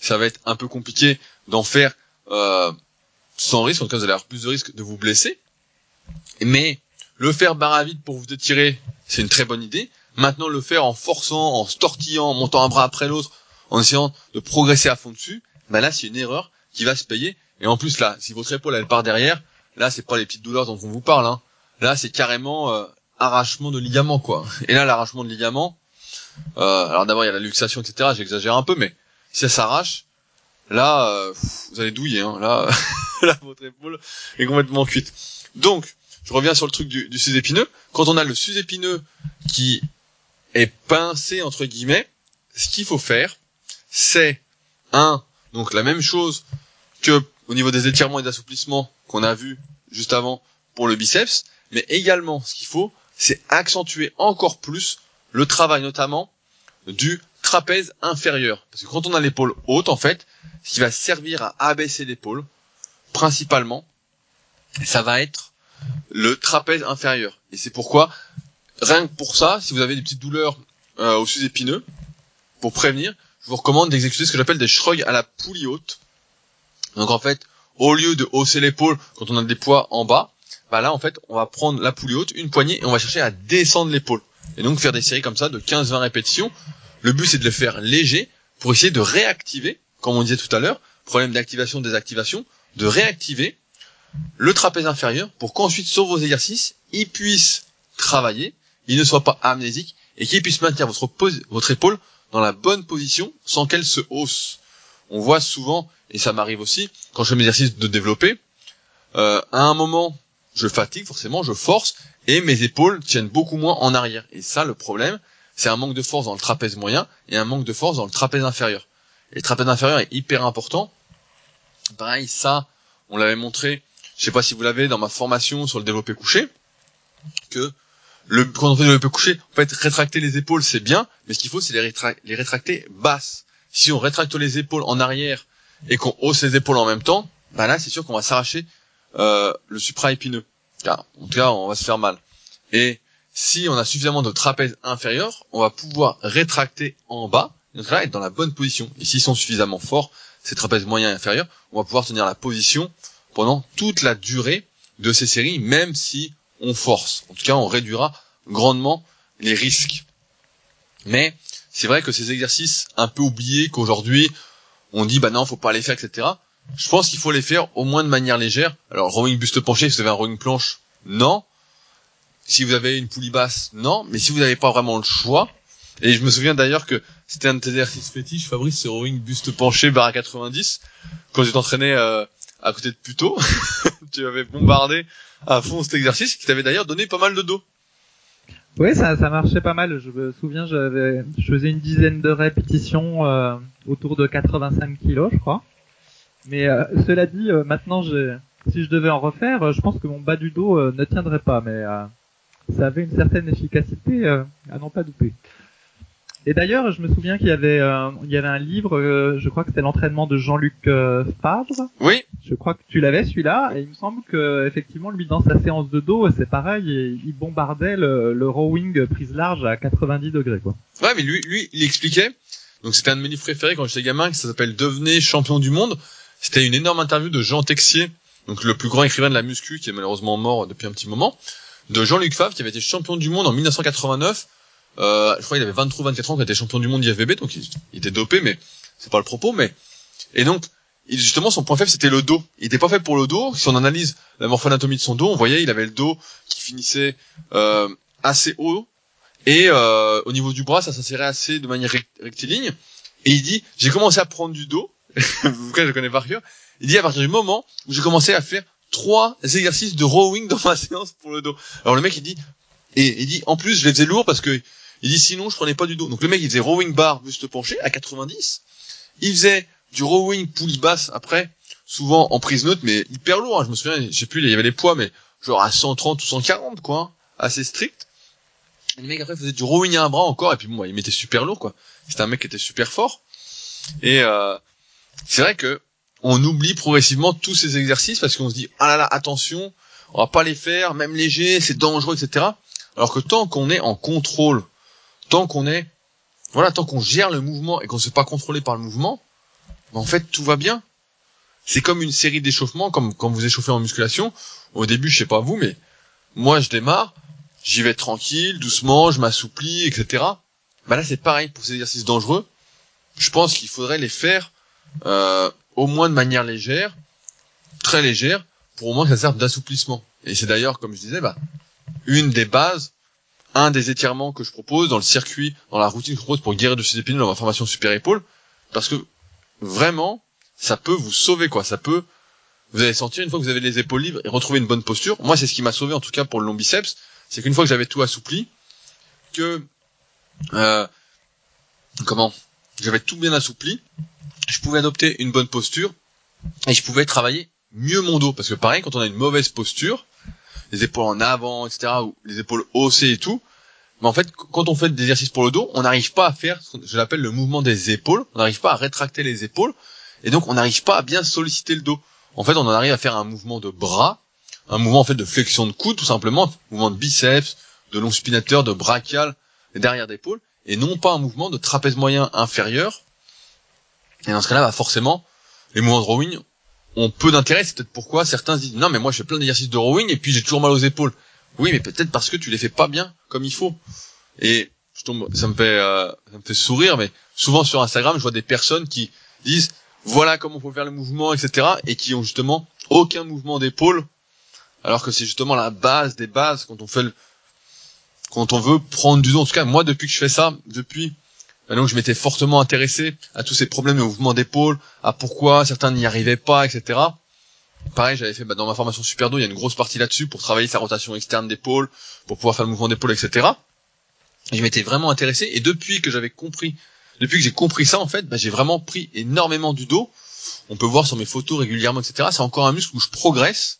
Speaker 1: ça va être un peu compliqué d'en faire euh, sans risque, en tout cas vous allez avoir plus de risques de vous blesser. Mais le faire barre à vide pour vous étirer, c'est une très bonne idée. Maintenant le faire en forçant, en se tortillant, en montant un bras après l'autre, en essayant de progresser à fond dessus, bah là c'est une erreur qui va se payer. Et en plus là, si votre épaule elle part derrière, là c'est pas les petites douleurs dont on vous parle, hein. Là, c'est carrément euh, arrachement de ligament, quoi. Et là, l'arrachement de ligament, euh, alors d'abord il y a la luxation, etc. J'exagère un peu, mais si ça s'arrache, là, euh, vous allez douiller. Hein. Là, là, votre épaule est complètement cuite. Donc, je reviens sur le truc du, du sus-épineux. Quand on a le sus-épineux qui est pincé entre guillemets, ce qu'il faut faire, c'est un, donc la même chose que au niveau des étirements et d'assouplissements qu'on a vu juste avant pour le biceps, mais également ce qu'il faut, c'est accentuer encore plus le travail notamment du trapèze inférieur. Parce que quand on a l'épaule haute, en fait, ce qui va servir à abaisser l'épaule, principalement, ça va être le trapèze inférieur. Et c'est pourquoi, rien que pour ça, si vous avez des petites douleurs euh, au sus-épineux, pour prévenir, je vous recommande d'exécuter ce que j'appelle des shrugs à la poulie haute. Donc en fait, au lieu de hausser l'épaule quand on a des poids en bas, bah là en fait on va prendre la poulie haute, une poignée et on va chercher à descendre l'épaule. Et donc faire des séries comme ça de 15-20 répétitions. Le but c'est de le faire léger pour essayer de réactiver, comme on disait tout à l'heure, problème d'activation, désactivation, de réactiver le trapèze inférieur pour qu'ensuite sur vos exercices, il puisse travailler, il ne soit pas amnésique et qu'il puisse maintenir votre, votre épaule dans la bonne position sans qu'elle se hausse. On voit souvent, et ça m'arrive aussi, quand je fais mes exercices de développer, euh, à un moment, je fatigue forcément, je force, et mes épaules tiennent beaucoup moins en arrière. Et ça, le problème, c'est un manque de force dans le trapèze moyen et un manque de force dans le trapèze inférieur. Et le trapèze inférieur est hyper important. Pareil, ça, on l'avait montré, je sais pas si vous l'avez dans ma formation sur le développé couché, que le, quand on fait le couché, en fait, rétracter les épaules, c'est bien, mais ce qu'il faut, c'est les, les rétracter basses. Si on rétracte les épaules en arrière et qu'on hausse les épaules en même temps, bah là, c'est sûr qu'on va s'arracher euh, le supraépineux. En tout cas, on va se faire mal. Et si on a suffisamment de trapèze inférieur, on va pouvoir rétracter en bas, donc là, être dans la bonne position. Et s'ils sont suffisamment forts, ces trapèzes moyens et inférieurs, on va pouvoir tenir la position pendant toute la durée de ces séries, même si on force. En tout cas, on réduira grandement les risques. Mais c'est vrai que ces exercices un peu oubliés qu'aujourd'hui on dit bah non faut pas les faire etc. Je pense qu'il faut les faire au moins de manière légère. Alors rowing buste penché, si vous avez un rowing planche, non. Si vous avez une poulie basse, non. Mais si vous n'avez pas vraiment le choix, et je me souviens d'ailleurs que c'était un de tes exercices fétiches, Fabrice, c'est rowing buste penché barre à 90. Quand j'étais entraîné euh, à côté de Puto, tu avais bombardé à fond cet exercice qui t'avait d'ailleurs donné pas mal de dos.
Speaker 2: Oui, ça, ça marchait pas mal. Je me souviens, j'avais, je faisais une dizaine de répétitions euh, autour de 85 kilos, je crois. Mais euh, cela dit, euh, maintenant, si je devais en refaire, je pense que mon bas du dos ne tiendrait pas, mais ça avait une certaine efficacité à n'en pas douter. Et d'ailleurs, je me souviens qu'il y avait, euh, il y avait un livre, euh, je crois que c'était l'entraînement de Jean-Luc euh, Favre.
Speaker 1: Oui.
Speaker 2: Je crois que tu l'avais celui-là, et il me semble que effectivement, lui dans sa séance de dos, c'est pareil, il bombardait le, le, rowing prise large à 90 degrés, quoi.
Speaker 1: Ouais, mais lui, lui, il expliquait. Donc c'était un de mes livres préférés quand j'étais gamin, qui s'appelle Devenez champion du monde. C'était une énorme interview de Jean Texier, donc le plus grand écrivain de la muscu, qui est malheureusement mort depuis un petit moment, de Jean-Luc Favre, qui avait été champion du monde en 1989 euh, je crois qu'il avait 23 24 ans quand il était champion du monde d'IFBB, donc il, était dopé, mais c'est pas le propos. Mais et donc il, justement son point faible c'était le dos. Il était pas fait pour le dos. Si on analyse la morphoanatomie de son dos, on voyait il avait le dos qui finissait euh, assez haut et euh, au niveau du bras ça s'insérait assez de manière rectiligne. Et il dit j'ai commencé à prendre du dos. Vous je connais par cœur. Il dit à partir du moment où j'ai commencé à faire trois exercices de rowing dans ma séance pour le dos. Alors le mec il dit et il dit en plus je les faisais lourds parce que il dit sinon je prenais pas du dos. Donc le mec il faisait rowing bar buste penché à 90. Il faisait du rowing poulie basse après, souvent en prise neutre mais hyper lourd. Hein. Je me souviens, je sais plus, il y avait les poids mais genre à 130 ou 140 quoi, hein. assez strict. Et le mec après faisait du rowing à un bras encore et puis bon il mettait super lourd quoi. C'était un mec qui était super fort. Et euh, c'est vrai que on oublie progressivement tous ces exercices parce qu'on se dit ah là là attention, on va pas les faire, même léger, c'est dangereux, etc. Alors que tant qu'on est en contrôle tant qu'on est, voilà, tant qu'on gère le mouvement et qu'on ne se fait pas contrôler par le mouvement, ben, en fait tout va bien. C'est comme une série d'échauffements, comme quand vous échauffez en musculation. Au début, je sais pas vous, mais moi je démarre, j'y vais tranquille, doucement, je m'assouplis, etc. Ben là c'est pareil pour ces exercices dangereux. Je pense qu'il faudrait les faire euh, au moins de manière légère, très légère, pour au moins que ça serve d'assouplissement. Et c'est d'ailleurs, comme je disais, bah, une des bases un des étirements que je propose dans le circuit, dans la routine que je propose pour guérir de ces épineux dans ma formation super épaule, parce que vraiment, ça peut vous sauver quoi. Ça peut, vous allez sentir une fois que vous avez les épaules libres et retrouver une bonne posture. Moi, c'est ce qui m'a sauvé en tout cas pour le long biceps, c'est qu'une fois que j'avais tout assoupli, que euh, comment, j'avais tout bien assoupli, je pouvais adopter une bonne posture et je pouvais travailler mieux mon dos. Parce que pareil, quand on a une mauvaise posture, les épaules en avant, etc., ou les épaules haussées et tout. Mais en fait, quand on fait des exercices pour le dos, on n'arrive pas à faire ce que je l'appelle le mouvement des épaules. On n'arrive pas à rétracter les épaules. Et donc, on n'arrive pas à bien solliciter le dos. En fait, on en arrive à faire un mouvement de bras, un mouvement en fait de flexion de coude, tout simplement, mouvement de biceps, de long spinateur, de brachial, derrière d'épaule, et non pas un mouvement de trapèze moyen inférieur. Et dans ce cas-là, bah forcément, les mouvements de rowing, ont peu d'intérêt. C'est peut-être pourquoi certains se disent non mais moi je fais plein d'exercices de rowing et puis j'ai toujours mal aux épaules. Oui mais peut-être parce que tu les fais pas bien comme il faut. Et je tombe, ça me fait euh, ça me fait sourire mais souvent sur Instagram je vois des personnes qui disent voilà comment faut faire le mouvement etc et qui ont justement aucun mouvement d'épaule alors que c'est justement la base des bases quand on fait le, quand on veut prendre du dos. En tout cas moi depuis que je fais ça depuis donc je m'étais fortement intéressé à tous ces problèmes de mouvement d'épaule, à pourquoi certains n'y arrivaient pas, etc. Pareil, j'avais fait bah, dans ma formation super dos, il y a une grosse partie là-dessus pour travailler sa rotation externe d'épaule, pour pouvoir faire le mouvement d'épaule, etc. Et je m'étais vraiment intéressé. Et depuis que j'avais compris, depuis que j'ai compris ça, en fait, bah, j'ai vraiment pris énormément du dos. On peut voir sur mes photos régulièrement, etc. C'est encore un muscle où je progresse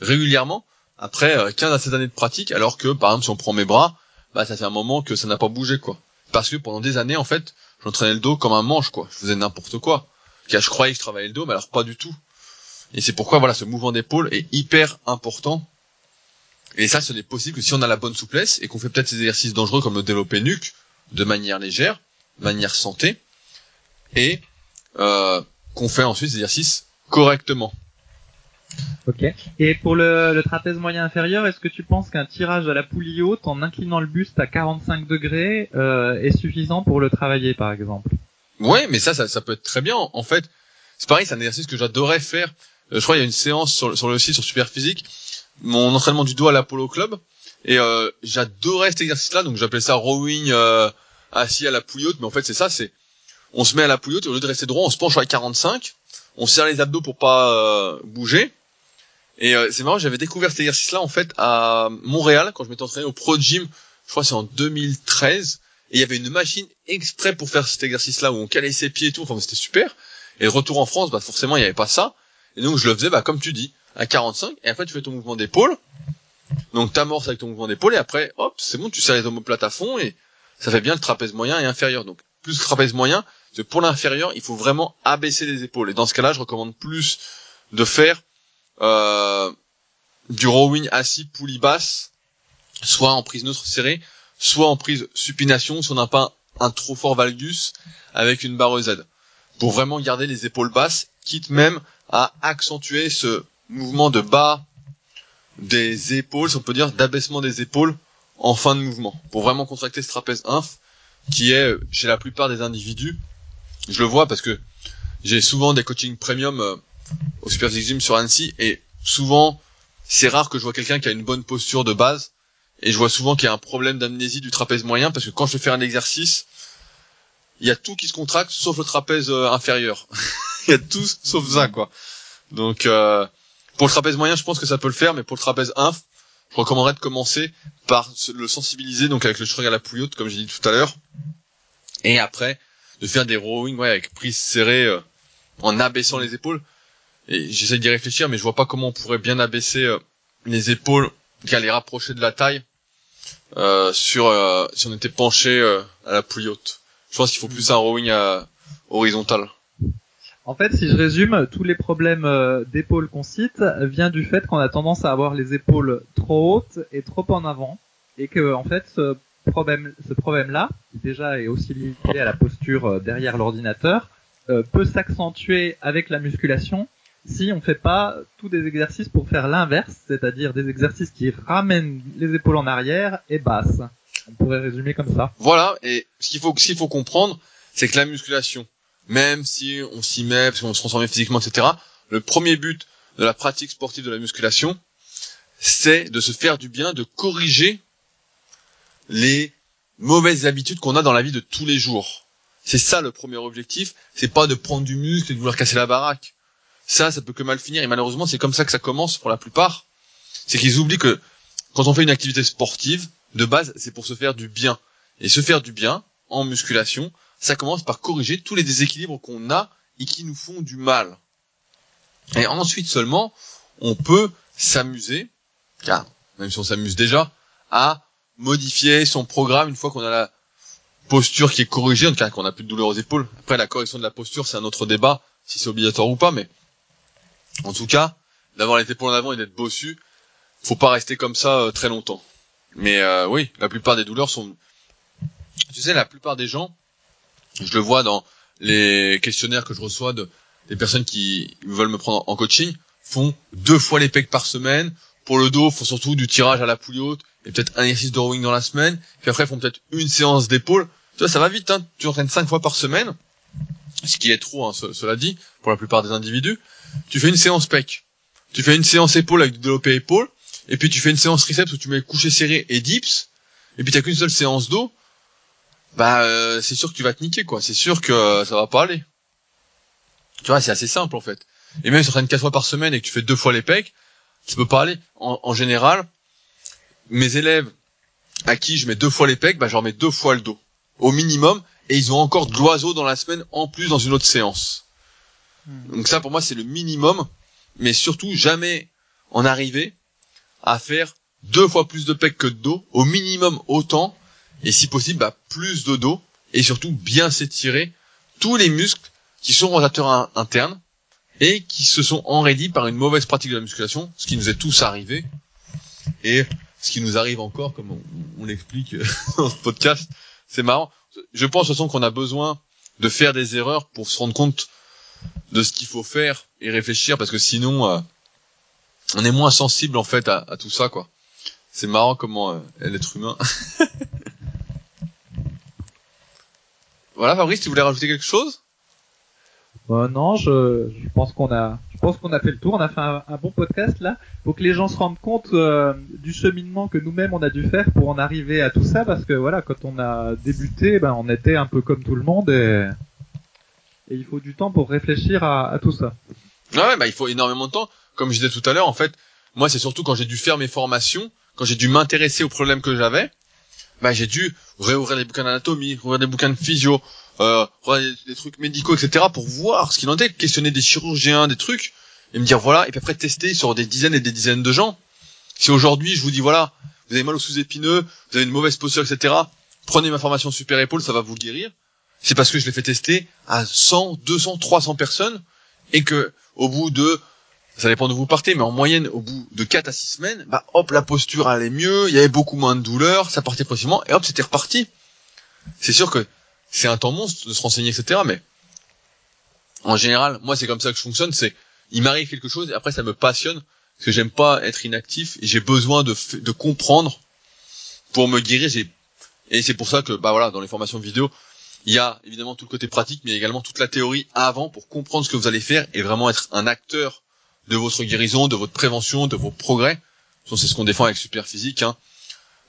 Speaker 1: régulièrement après 15 à 16 années de pratique, alors que par exemple si on prend mes bras, bah ça fait un moment que ça n'a pas bougé quoi. Parce que pendant des années en fait, j'entraînais le dos comme un manche quoi. Je faisais n'importe quoi. Car je croyais que je travaillais le dos, mais alors pas du tout. Et c'est pourquoi voilà ce mouvement d'épaule est hyper important. Et ça ce n'est possible que si on a la bonne souplesse et qu'on fait peut-être ces exercices dangereux comme le développé nuque de manière légère, de manière santé, et euh, qu'on fait ensuite ces exercices correctement.
Speaker 2: Ok. Et pour le, le trapèze moyen inférieur, est-ce que tu penses qu'un tirage à la poulie haute en inclinant le buste à 45 degrés euh, est suffisant pour le travailler, par exemple?
Speaker 1: Ouais, mais ça, ça, ça peut être très bien. En fait, c'est pareil, c'est un exercice que j'adorais faire. Euh, je crois qu'il y a une séance sur, sur le site sur Superphysique, mon entraînement du dos à l'Apollo Club, et euh, j'adorais cet exercice-là. Donc j'appelais ça rowing euh, assis à la poulie haute, mais en fait c'est ça, c'est on se met à la poulie haute et au lieu de rester droit, on se penche à 45, on serre les abdos pour pas euh, bouger et euh, c'est marrant, j'avais découvert cet exercice-là en fait à Montréal quand je m'étais entraîné au Pro Gym. Je crois c'est en 2013. Et il y avait une machine exprès pour faire cet exercice-là où on calait ses pieds et tout. Enfin, c'était super. Et retour en France, bah forcément, il n'y avait pas ça. Et donc je le faisais, bah comme tu dis, à 45. Et après, tu fais ton mouvement d'épaule. Donc t'amorces avec ton mouvement d'épaule et après, hop, c'est bon, tu serres les omoplates à fond et ça fait bien le trapèze moyen et inférieur. Donc plus le trapèze moyen, que pour l'inférieur, il faut vraiment abaisser les épaules. Et dans ce cas-là, je recommande plus de faire euh, du rowing assis poulie basse, soit en prise neutre serrée, soit en prise supination si on n'a pas un trop fort valgus avec une barre Z. Pour vraiment garder les épaules basses, quitte même à accentuer ce mouvement de bas des épaules, si on peut dire d'abaissement des épaules en fin de mouvement, pour vraiment contracter ce trapèze inf qui est chez la plupart des individus. Je le vois parce que j'ai souvent des coachings premium euh, au Super Gym sur Annecy et souvent c'est rare que je vois quelqu'un qui a une bonne posture de base et je vois souvent qu'il y a un problème d'amnésie du trapèze moyen parce que quand je fais un exercice il y a tout qui se contracte sauf le trapèze euh, inférieur. Il y a tout sauf ça quoi. Donc euh, pour le trapèze moyen je pense que ça peut le faire mais pour le trapèze inf je recommanderais de commencer par le sensibiliser donc avec le shrug à la pouille haute comme j'ai dit tout à l'heure. Et après de faire des rowing ouais, avec prise serrée euh, en abaissant les épaules. Et j'essaie d'y réfléchir, mais je vois pas comment on pourrait bien abaisser euh, les épaules, qu'à les rapprocher de la taille, euh, sur euh, si on était penché à la poulie haute. Je pense qu'il faut plus un rowing à, horizontal.
Speaker 2: En fait, si je résume, tous les problèmes d'épaule qu'on cite viennent du fait qu'on a tendance à avoir les épaules trop hautes et trop en avant, et que en fait ce problème, ce problème-là, qui déjà est aussi lié à la posture derrière l'ordinateur, peut s'accentuer avec la musculation si on fait pas tous des exercices pour faire l'inverse, c'est-à-dire des exercices qui ramènent les épaules en arrière et basses. On pourrait résumer comme ça.
Speaker 1: Voilà, et ce qu'il faut, ce qu'il faut comprendre, c'est que la musculation, même si on s'y met, parce qu'on se transforme physiquement, etc., le premier but de la pratique sportive de la musculation, c'est de se faire du bien, de corriger les mauvaises habitudes qu'on a dans la vie de tous les jours. C'est ça le premier objectif, c'est pas de prendre du muscle et de vouloir casser la baraque ça, ça peut que mal finir. Et malheureusement, c'est comme ça que ça commence pour la plupart. C'est qu'ils oublient que quand on fait une activité sportive, de base, c'est pour se faire du bien. Et se faire du bien, en musculation, ça commence par corriger tous les déséquilibres qu'on a et qui nous font du mal. Et ensuite seulement, on peut s'amuser, car même si on s'amuse déjà, à modifier son programme une fois qu'on a la posture qui est corrigée, en tout cas qu'on n'a plus de douleur aux épaules. Après, la correction de la posture, c'est un autre débat, si c'est obligatoire ou pas, mais en tout cas, d'avoir les épaules en avant et d'être bossu, faut pas rester comme ça euh, très longtemps. Mais euh, oui, la plupart des douleurs sont... Tu sais, la plupart des gens, je le vois dans les questionnaires que je reçois de, des personnes qui veulent me prendre en coaching, font deux fois les pecs par semaine. Pour le dos, font surtout du tirage à la poulie haute et peut-être un exercice de rowing dans la semaine. Puis après, font peut-être une séance d'épaule. Tu vois, ça va vite, hein. Tu entraînes cinq fois par semaine ce qui est trop, hein, cela dit, pour la plupart des individus, tu fais une séance pec, tu fais une séance épaule avec du développé épaule, et puis tu fais une séance triceps où tu mets coucher serré et dips, et puis t'as qu'une seule séance dos, bah euh, c'est sûr que tu vas te niquer quoi. C'est sûr que euh, ça va pas aller. Tu vois, c'est assez simple en fait. Et même si tu entraînes quatre fois par semaine et que tu fais deux fois les pecs, ça peut pas aller. En, en général, mes élèves à qui je mets deux fois les pecs, bah, je leur mets deux fois le dos. Au minimum. Et ils ont encore de l'oiseau dans la semaine en plus dans une autre séance.
Speaker 2: Hmm.
Speaker 1: Donc ça, pour moi, c'est le minimum. Mais surtout, jamais en arriver à faire deux fois plus de pecs que de dos. Au minimum autant. Et si possible, bah, plus de dos. Et surtout, bien s'étirer tous les muscles qui sont rotateurs in- internes et qui se sont enraidis par une mauvaise pratique de la musculation, ce qui nous est tous arrivé. Et ce qui nous arrive encore, comme on, l'explique dans ce podcast, c'est marrant. Je pense de toute façon qu'on a besoin de faire des erreurs pour se rendre compte de ce qu'il faut faire et réfléchir, parce que sinon, euh, on est moins sensible en fait à, à tout ça, quoi. C'est marrant comment euh, l'être humain. voilà, Fabrice, tu voulais rajouter quelque chose?
Speaker 2: Bah, non, je, je pense qu'on a, je pense qu'on a fait le tour. On a fait un, un bon podcast là. Faut que les gens se rendent compte euh, du cheminement que nous-mêmes on a dû faire pour en arriver à tout ça, parce que voilà, quand on a débuté, ben on était un peu comme tout le monde et, et il faut du temps pour réfléchir à, à tout ça.
Speaker 1: Ah ouais, bah il faut énormément de temps. Comme je disais tout à l'heure, en fait, moi c'est surtout quand j'ai dû faire mes formations, quand j'ai dû m'intéresser aux problèmes que j'avais, bah j'ai dû réouvrir les bouquins d'anatomie, réouvrir des bouquins de physio, euh, des trucs médicaux, etc. pour voir ce qu'il en était, questionner des chirurgiens, des trucs, et me dire voilà, et puis après tester sur des dizaines et des dizaines de gens. Si aujourd'hui je vous dis voilà, vous avez mal au sous-épineux, vous avez une mauvaise posture, etc. Prenez ma formation super épaule, ça va vous guérir. C'est parce que je l'ai fait tester à 100, 200, 300 personnes et que au bout de ça dépend de vous partez, mais en moyenne, au bout de 4 à 6 semaines, bah hop, la posture allait mieux, il y avait beaucoup moins de douleur, ça partait progressivement, et hop, c'était reparti. C'est sûr que c'est un temps monstre de se renseigner, etc., mais en général, moi c'est comme ça que je fonctionne, c'est, il m'arrive quelque chose, et après ça me passionne, parce que j'aime pas être inactif, et j'ai besoin de, de comprendre pour me guérir, et c'est pour ça que, bah voilà, dans les formations vidéo, il y a évidemment tout le côté pratique, mais également toute la théorie avant pour comprendre ce que vous allez faire et vraiment être un acteur de votre guérison, de votre prévention, de vos progrès. C'est ce qu'on défend avec Superphysique. Hein.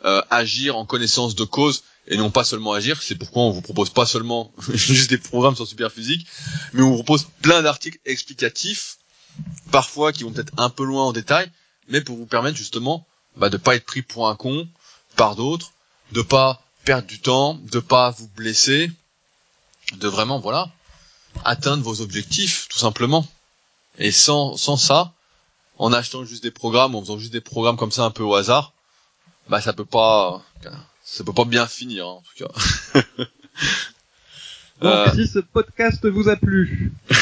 Speaker 1: Euh, agir en connaissance de cause et non pas seulement agir. C'est pourquoi on vous propose pas seulement juste des programmes sur Superphysique, mais on vous propose plein d'articles explicatifs, parfois qui vont peut-être un peu loin en détail, mais pour vous permettre justement bah, de pas être pris pour un con par d'autres, de pas perdre du temps, de pas vous blesser, de vraiment voilà atteindre vos objectifs tout simplement. Et sans sans ça, en achetant juste des programmes, en faisant juste des programmes comme ça un peu au hasard, bah ça peut pas ça peut pas bien finir hein, en tout cas.
Speaker 2: Donc,
Speaker 1: Euh.
Speaker 2: si ce podcast vous a plu,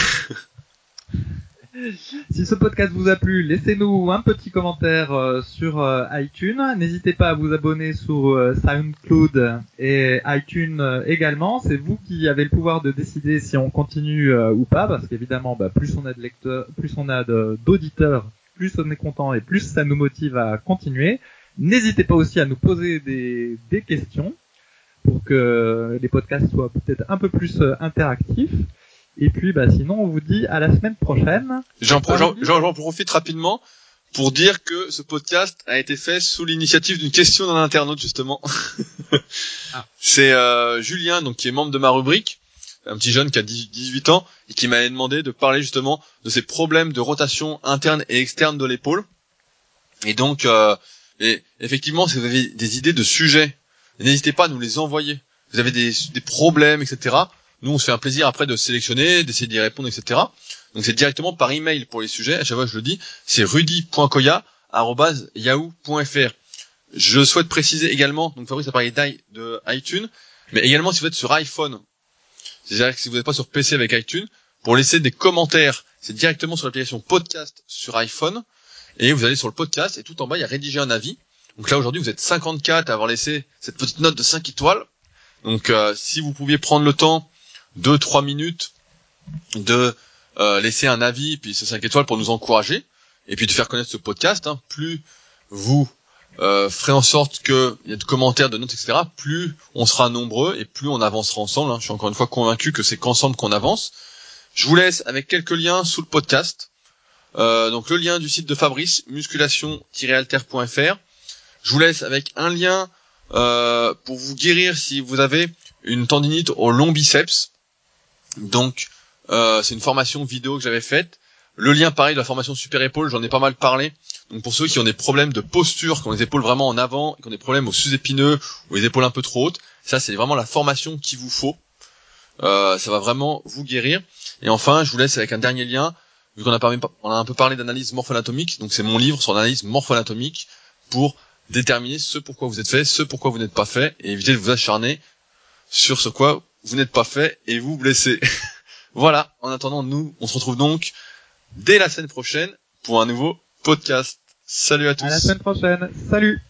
Speaker 2: si ce podcast vous a plu, laissez-nous un petit commentaire euh, sur euh, iTunes. N'hésitez pas à vous abonner sur euh, SoundCloud et iTunes également. C'est vous qui avez le pouvoir de décider si on continue ou pas, parce qu'évidemment, bah, plus on a de lecteurs, plus on a d'auditeurs, plus on est content et plus ça nous motive à continuer. N'hésitez pas aussi à nous poser des, des questions pour que les podcasts soient peut-être un peu plus interactifs. Et puis, bah, sinon, on vous dit à la semaine prochaine.
Speaker 1: J'en profite rapidement pour dire que ce podcast a été fait sous l'initiative d'une question d'un internaute justement.
Speaker 2: Ah.
Speaker 1: C'est euh, Julien, donc qui est membre de ma rubrique, un petit jeune qui a 10 18 ans et qui m'avait demandé de parler justement de ces problèmes de rotation interne et externe de l'épaule. Et donc, euh, et effectivement, si vous avez des idées de sujets, n'hésitez pas à nous les envoyer. Vous avez des, des problèmes, etc. Nous, on se fait un plaisir après de sélectionner, d'essayer d'y répondre, etc. Donc c'est directement par email pour les sujets. À chaque fois, je le dis, c'est rudy.koya@yahoo.fr. Je souhaite préciser également, donc Fabrice a parlé de iTunes, mais également si vous êtes sur iPhone, c'est-à-dire que si vous n'êtes pas sur PC avec iTunes, pour laisser des commentaires, c'est directement sur l'application podcast sur iPhone, et vous allez sur le podcast, et tout en bas, il y a rédiger un avis. Donc là, aujourd'hui, vous êtes 54 à avoir laissé cette petite note de 5 étoiles. Donc euh, si vous pouviez prendre le temps, 2-3 minutes, de euh, laisser un avis, puis ces 5 étoiles pour nous encourager, et puis de faire connaître ce podcast, hein, plus vous euh, ferez en sorte qu'il y ait de commentaires, de notes, etc., plus on sera nombreux et plus on avancera ensemble. hein. Je suis encore une fois convaincu que c'est qu'ensemble qu'on avance. Je vous laisse avec quelques liens sous le podcast. Euh, donc le lien du site de Fabrice, musculation-alter.fr. Je vous laisse avec un lien pour vous guérir si vous avez une tendinite au long biceps. Donc, euh, c'est une formation vidéo que j'avais faite. Le lien pareil de la formation super épaule, j'en ai pas mal parlé. Donc pour ceux qui ont des problèmes de posture, qui ont les épaules vraiment en avant, qui ont des problèmes au sous-épineux ou les épaules un peu trop hautes, ça c'est vraiment la formation qu'il vous faut. Euh, ça va vraiment vous guérir. Et enfin, je vous laisse avec un dernier lien, vu qu'on a, a un peu parlé d'analyse morpho-anatomique, donc c'est mon livre sur l'analyse morpho-anatomique pour déterminer ce pourquoi vous êtes fait, ce pourquoi vous n'êtes pas fait, et éviter de vous acharner sur ce quoi vous n'êtes pas fait et vous blesser. voilà, en attendant, nous, on se retrouve donc dès la semaine prochaine pour un nouveau podcast. Salut à tous. À
Speaker 2: la semaine prochaine. Salut.